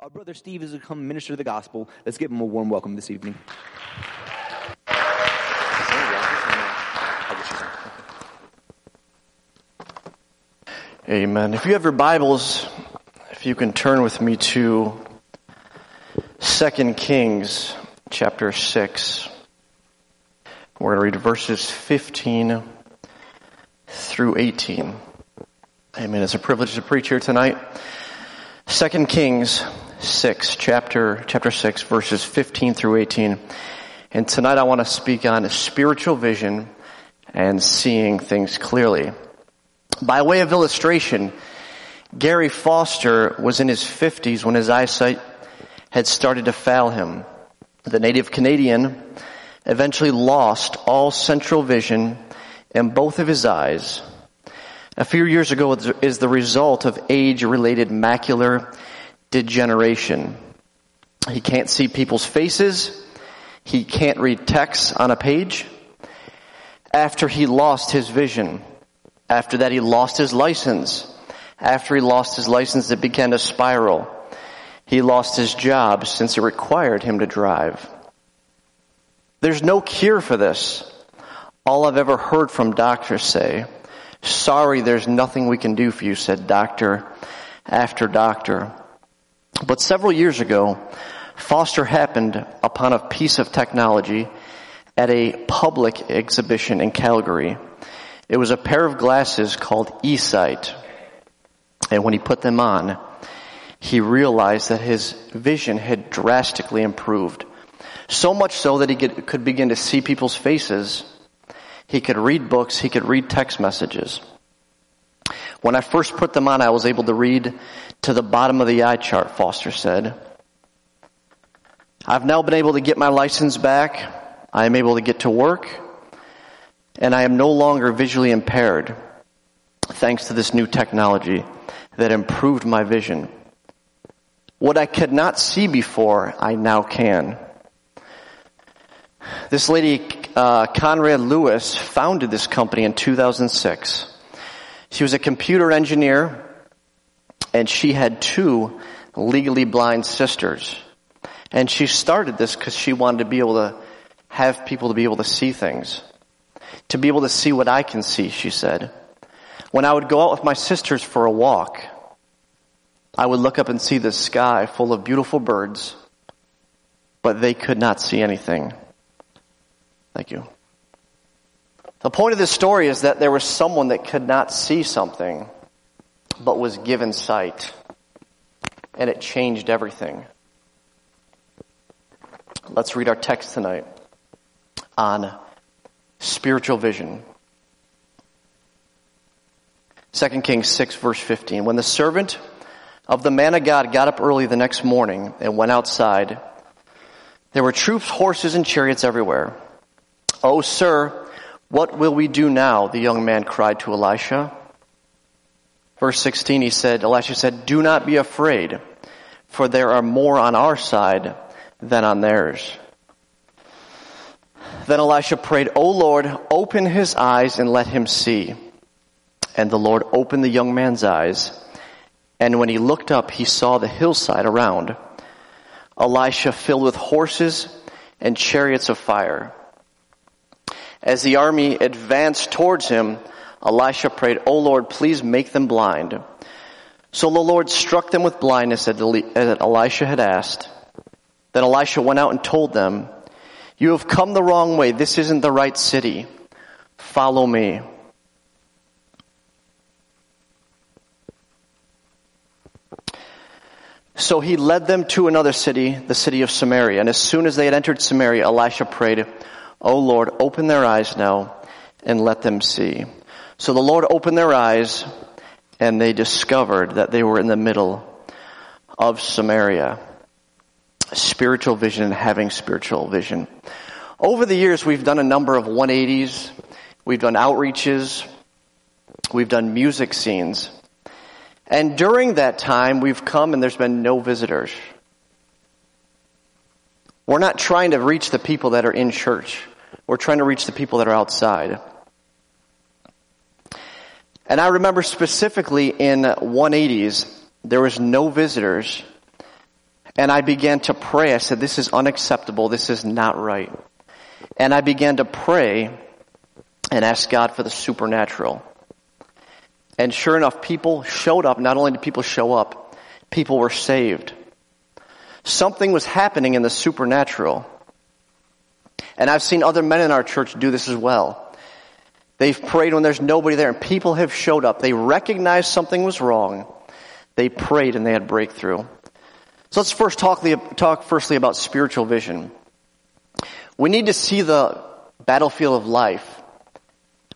Our brother Steve is to come minister of the gospel. Let's give him a warm welcome this evening. Amen. If you have your Bibles, if you can turn with me to 2 Kings chapter 6. We're going to read verses 15 through 18. Amen. It's a privilege to preach here tonight. 2 Kings 6, chapter, chapter 6, verses 15 through 18. And tonight I want to speak on spiritual vision and seeing things clearly. By way of illustration, Gary Foster was in his 50s when his eyesight had started to fail him. The native Canadian eventually lost all central vision in both of his eyes. A few years ago is the result of age-related macular degeneration. He can't see people's faces. He can't read text on a page. After he lost his vision, after that he lost his license. After he lost his license, it began to spiral. He lost his job since it required him to drive. There's no cure for this. All I've ever heard from doctors say, sorry, there's nothing we can do for you, said doctor after doctor. But several years ago, Foster happened upon a piece of technology at a public exhibition in Calgary. It was a pair of glasses called eSight. And when he put them on, he realized that his vision had drastically improved. So much so that he could, could begin to see people's faces. He could read books. He could read text messages. When I first put them on, I was able to read to the bottom of the eye chart, Foster said. I've now been able to get my license back. I am able to get to work. And I am no longer visually impaired thanks to this new technology that improved my vision. What I could not see before, I now can. This lady, uh, Conrad Lewis, founded this company in 2006. She was a computer engineer and she had two legally blind sisters. And she started this because she wanted to be able to have people to be able to see things. To be able to see what I can see, she said. When I would go out with my sisters for a walk, I would look up and see the sky full of beautiful birds, but they could not see anything. Thank you. The point of this story is that there was someone that could not see something, but was given sight. And it changed everything. Let's read our text tonight on spiritual vision. 2 Kings 6 verse 15. When the servant of the man of God got up early the next morning and went outside, there were troops, horses, and chariots everywhere. Oh, sir, what will we do now? The young man cried to Elisha. Verse 16, he said, Elisha said, do not be afraid, for there are more on our side than on theirs. Then Elisha prayed, O Lord, open his eyes and let him see. And the Lord opened the young man's eyes, and when he looked up, he saw the hillside around. Elisha filled with horses and chariots of fire. As the army advanced towards him, Elisha prayed, O Lord, please make them blind. So the Lord struck them with blindness as Elisha had asked. Then Elisha went out and told them, You have come the wrong way. This isn't the right city. Follow me. So he led them to another city, the city of Samaria. And as soon as they had entered Samaria, Elisha prayed, O Lord, open their eyes now and let them see. So the Lord opened their eyes and they discovered that they were in the middle of Samaria. Spiritual vision and having spiritual vision. Over the years, we've done a number of 180s. We've done outreaches. We've done music scenes. And during that time, we've come and there's been no visitors. We're not trying to reach the people that are in church. We're trying to reach the people that are outside. And I remember specifically in 180s, there was no visitors And I began to pray. I said, this is unacceptable. This is not right. And I began to pray and ask God for the supernatural. And sure enough, people showed up. Not only did people show up, people were saved. Something was happening in the supernatural. And I've seen other men in our church do this as well. They've prayed when there's nobody there and people have showed up. They recognized something was wrong. They prayed and they had breakthrough. So let's first talk, the, talk firstly about spiritual vision. We need to see the battlefield of life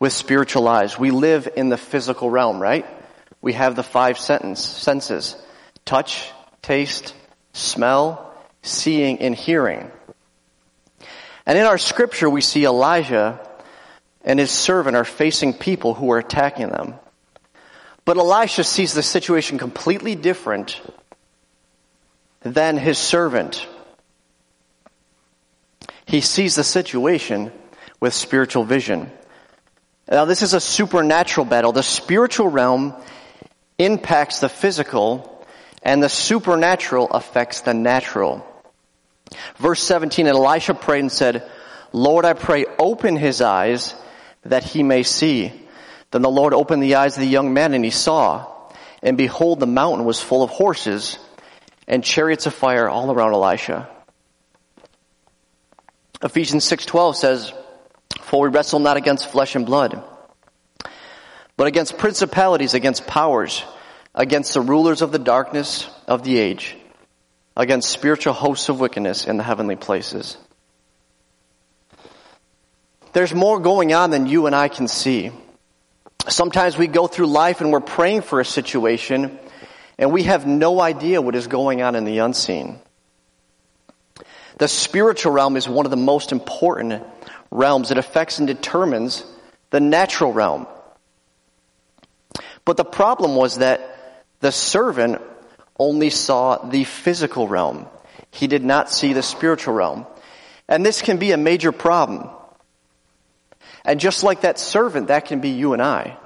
with spiritual eyes. We live in the physical realm, right? We have the five sentence, senses. Touch, taste, smell, seeing, and hearing. And in our scripture, we see Elijah and his servant are facing people who are attacking them. But Elisha sees the situation completely different than his servant. He sees the situation with spiritual vision. Now, this is a supernatural battle. The spiritual realm impacts the physical, and the supernatural affects the natural. Verse 17, and Elisha prayed and said, Lord, I pray, open his eyes that he may see. Then the Lord opened the eyes of the young man and he saw. And behold, the mountain was full of horses and chariots of fire all around Elisha. Ephesians 6:12 says, "For we wrestle not against flesh and blood, but against principalities, against powers, against the rulers of the darkness of the age, against spiritual hosts of wickedness in the heavenly places." There's more going on than you and I can see. Sometimes we go through life and we're praying for a situation and we have no idea what is going on in the unseen. The spiritual realm is one of the most important realms. It affects and determines the natural realm. But the problem was that the servant only saw the physical realm. He did not see the spiritual realm. And this can be a major problem. And just like that servant, that can be you and I.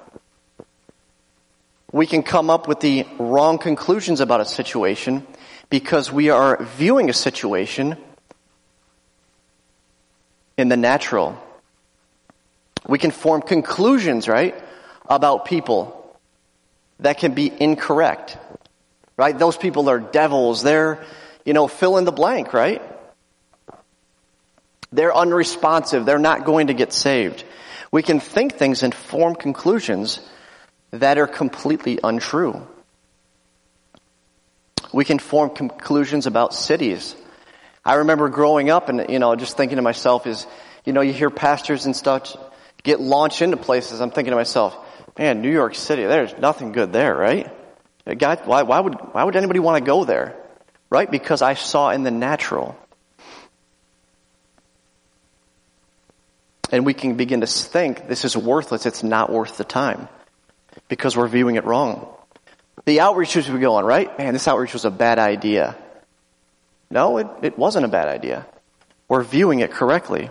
We can come up with the wrong conclusions about a situation because we are viewing a situation in the natural. We can form conclusions, right, about people that can be incorrect. Right? Those people are devils. They're, you know, fill in the blank, right? They're unresponsive. They're not going to get saved. We can think things and form conclusions that are completely untrue. We can form conclusions about cities. I remember growing up and, you know, just thinking to myself is, you know, you hear pastors and stuff get launched into places. I'm thinking to myself, man, New York City, there's nothing good there, right? God, why, why would, why would anybody want to go there? Right? Because I saw in the natural. And we can begin to think this is worthless. It's not worth the time because we're viewing it wrong. The outreach was going, right? Man, this outreach was a bad idea. No, it, it wasn't a bad idea. We're viewing it correctly.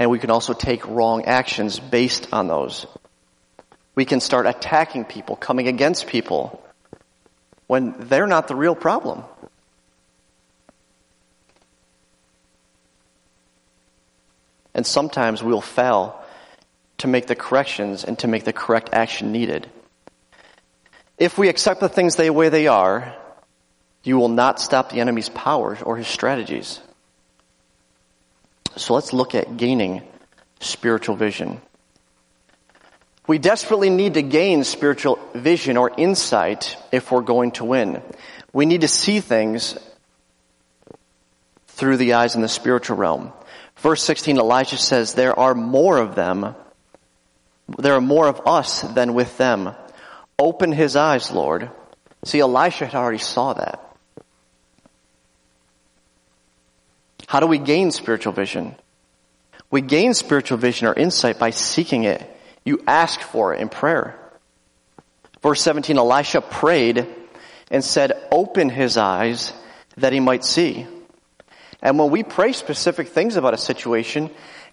And we can also take wrong actions based on those. We can start attacking people, coming against people, when they're not the real problem. And sometimes we'll fail to make the corrections and to make the correct action needed. If we accept the things the way they are, you will not stop the enemy's powers or his strategies. So let's look at gaining spiritual vision. We desperately need to gain spiritual vision or insight if we're going to win. We need to see things through the eyes in the spiritual realm. Verse 16, Elijah says, there are more of them. There are more of us than with them. Open his eyes, Lord. See, Elisha had already saw that. How do we gain spiritual vision? We gain spiritual vision or insight by seeking it. You ask for it in prayer. Verse 17, Elisha prayed and said, open his eyes that he might see. And when we pray specific things about a situation,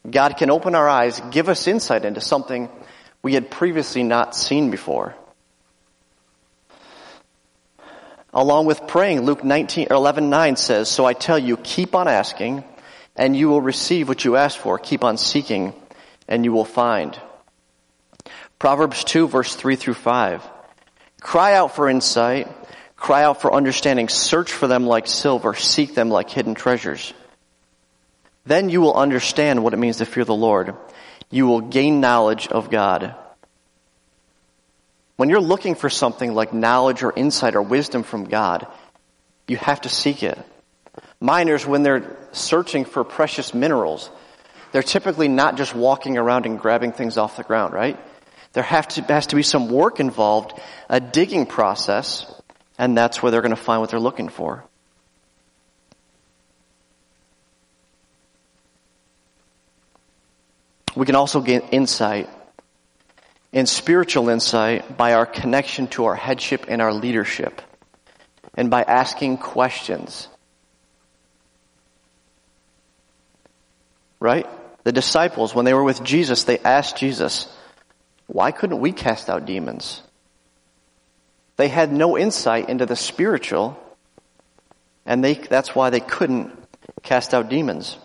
God can open our eyes, give us insight into something we had previously not seen before. Along with praying, Luke 19, 11, 9 says, So I tell you, keep on asking, and you will receive what you ask for. Keep on seeking, and you will find. Proverbs 2, verse 3 through 5. Cry out for insight, cry out for understanding, search for them like silver, seek them like hidden treasures. Then you will understand what it means to fear the Lord. You will gain knowledge of God. When you're looking for something like knowledge or insight or wisdom from God, you have to seek it. Miners, when they're searching for precious minerals, they're typically not just walking around and grabbing things off the ground, right? There to, has to be some work involved, a digging process, and that's where they're going to find what they're looking for. We can also gain insight and spiritual insight by our connection to our headship and our leadership, and by asking questions. Right? The disciples, when they were with Jesus, they asked Jesus, why couldn't we cast out demons? They had no insight into the spiritual, and they, that's why they couldn't cast out demons.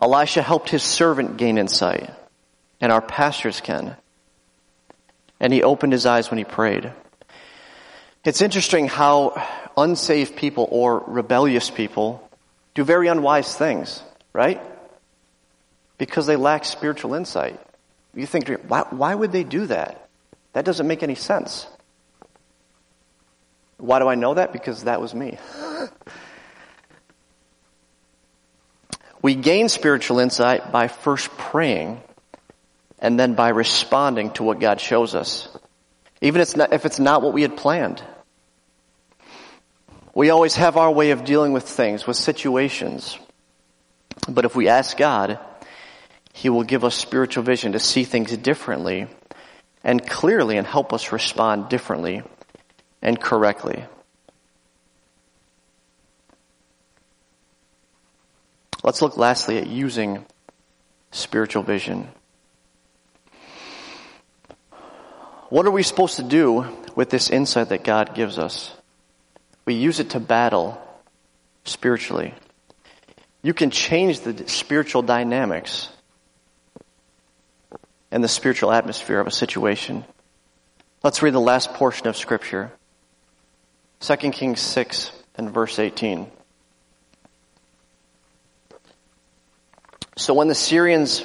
Elisha helped his servant gain insight and our pastors can. And he opened his eyes when he prayed. It's interesting how unsaved people or rebellious people do very unwise things, right? Because they lack spiritual insight. You think, why, why would they do that? That doesn't make any sense. Why do I know that? Because that was me. we gain spiritual insight by first praying and then by responding to what God shows us. Even if it's not what we had planned. We always have our way of dealing with things, with situations. But if we ask God, He will give us spiritual vision to see things differently and clearly and help us respond differently and correctly. Let's look lastly at using spiritual vision. What are we supposed to do with this insight that God gives us? We use it to battle spiritually. You can change the spiritual dynamics and the spiritual atmosphere of a situation. Let's read the last portion of scripture. 2 Kings 6 and verse 18. So when the Syrians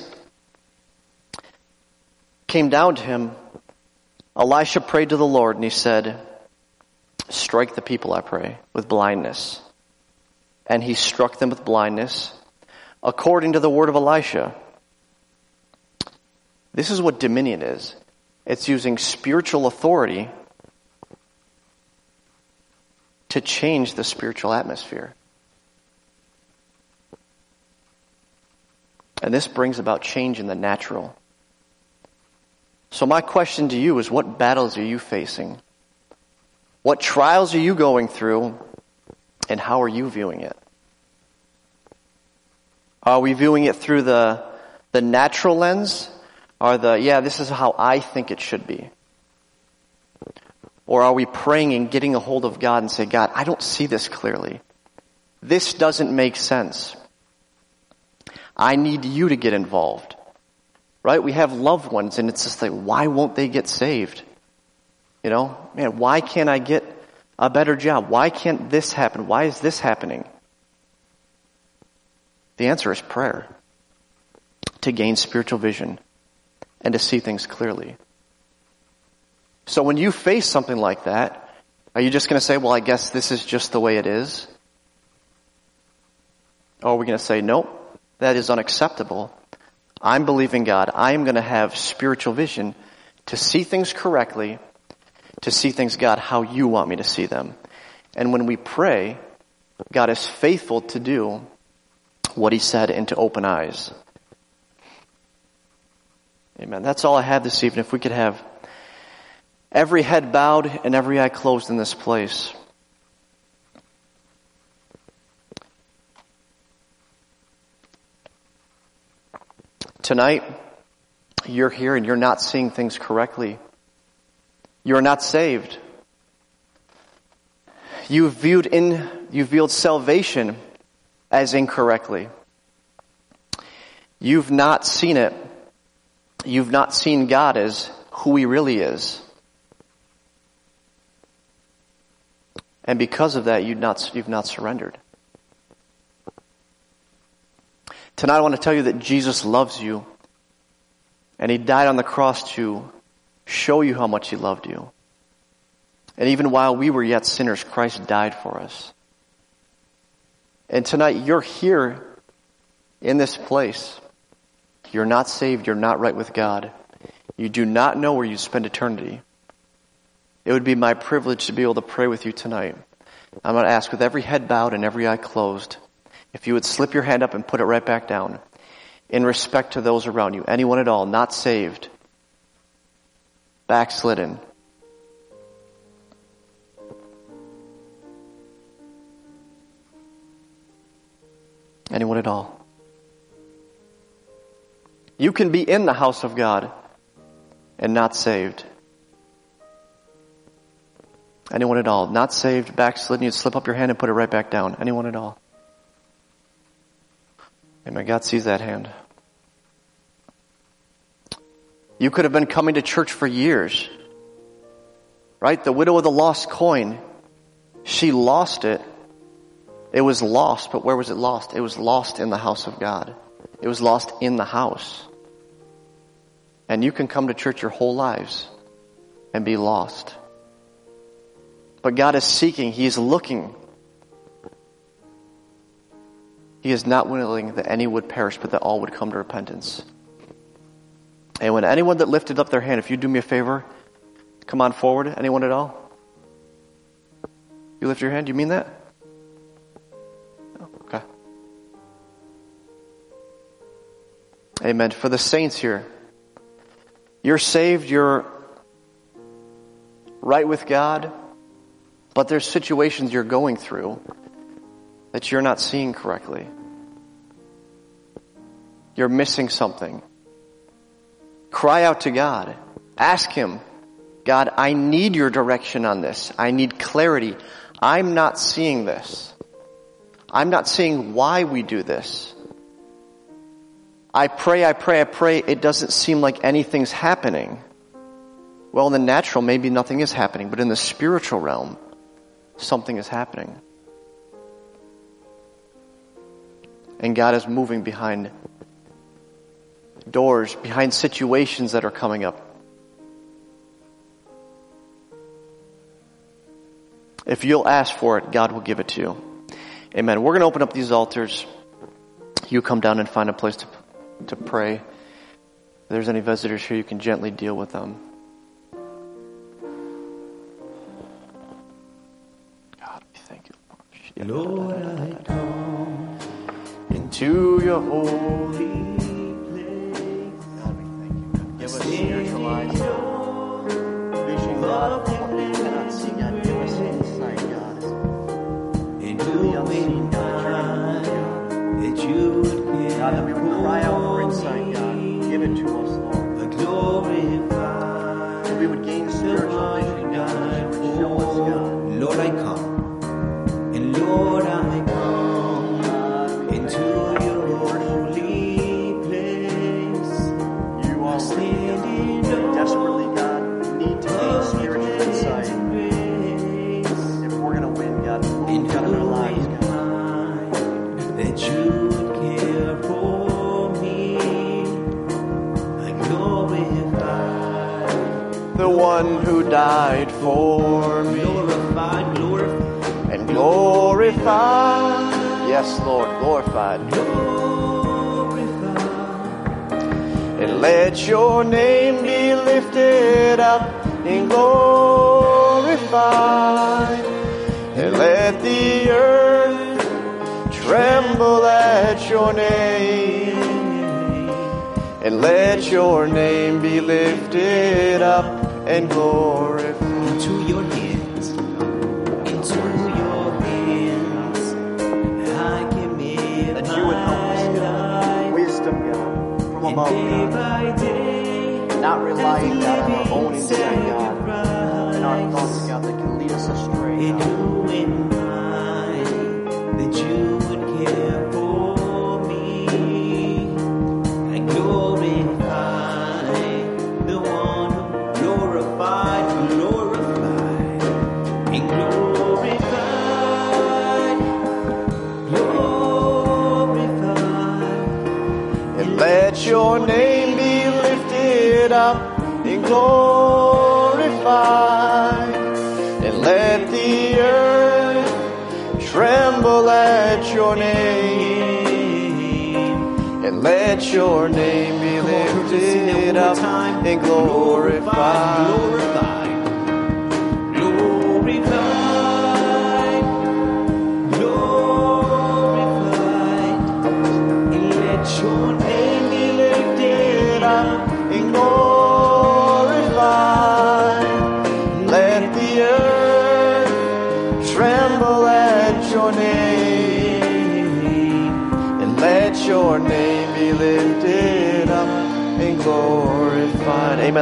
came down to him, Elisha prayed to the Lord and he said, Strike the people, I pray, with blindness. And he struck them with blindness according to the word of Elisha. This is what dominion is. It's using spiritual authority to change the spiritual atmosphere. And this brings about change in the natural. So my question to you is what battles are you facing? What trials are you going through? And how are you viewing it? Are we viewing it through the, the natural lens? Or the, yeah, this is how I think it should be? Or are we praying and getting a hold of God and say, God, I don't see this clearly. This doesn't make sense. I need you to get involved. Right? We have loved ones and it's just like, why won't they get saved? You know, man, why can't I get a better job? Why can't this happen? Why is this happening? The answer is prayer. To gain spiritual vision and to see things clearly. So when you face something like that, are you just going to say, well, I guess this is just the way it is? Or are we going to say, nope, that is unacceptable I'm believing God. I am going to have spiritual vision to see things correctly, to see things, God, how you want me to see them. And when we pray, God is faithful to do what he said and to open eyes. Amen. That's all I had this evening. If we could have every head bowed and every eye closed in this place. Tonight, you're here and you're not seeing things correctly. You're not saved. You viewed in you viewed salvation as incorrectly. You've not seen it. You've not seen God as who He really is. And because of that, you've not, you've not surrendered. Tonight I want to tell you that Jesus loves you and He died on the cross to show you how much He loved you. And even while we were yet sinners, Christ died for us. And tonight you're here in this place. You're not saved. You're not right with God. You do not know where you spend eternity. It would be my privilege to be able to pray with you tonight. I'm going to ask with every head bowed and every eye closed, if you would slip your hand up and put it right back down in respect to those around you, anyone at all, not saved, backslidden. Anyone at all. You can be in the house of God and not saved. Anyone at all? Not saved, backslidden, you slip up your hand and put it right back down. Anyone at all? Amen. God sees that hand. You could have been coming to church for years. Right? The widow of the lost coin. She lost it. It was lost, but where was it lost? It was lost in the house of God. It was lost in the house. And you can come to church your whole lives and be lost. But God is seeking, He is looking. He is not willing that any would perish, but that all would come to repentance. And when anyone that lifted up their hand, if you do me a favor, come on forward. Anyone at all? You lift your hand? You mean that? Oh, okay. Amen. For the saints here, you're saved, you're right with God, but there's situations you're going through that you're not seeing correctly. You're missing something. Cry out to God. Ask Him, God, I need your direction on this. I need clarity. I'm not seeing this. I'm not seeing why we do this. I pray, I pray, I pray. It doesn't seem like anything's happening. Well, in the natural, maybe nothing is happening, but in the spiritual realm, something is happening. And God is moving behind doors, behind situations that are coming up. If you'll ask for it, God will give it to you. Amen. We're going to open up these altars. You come down and find a place to, to pray. If there's any visitors here, you can gently deal with them. God, we thank you. Lord, I Into your holy God, we thank you. Give us spiritual eyes, God. Vision, God, of what we cannot see, God. Give us insight, God. into The unseen, God. that you would give God, that we would cry out for insight, God. Give it to us, Lord. a glorified. That we would gain spiritual vision, God. Let your name be lifted up and glorified. And let the earth tremble at your name. And let your name be lifted up and glorified. Into your hands, into your hands, I commit That you would help us, God. Wisdom, God, from above, God. Not relying, God, on our own insight, God. And our thoughts, God, that can lead us astray, God.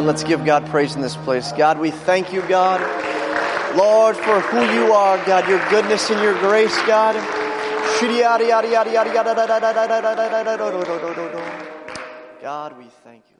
let's give God praise in this place. God, we thank you, God. Lord, for who you are, God, your goodness and your grace, God. God, we thank you.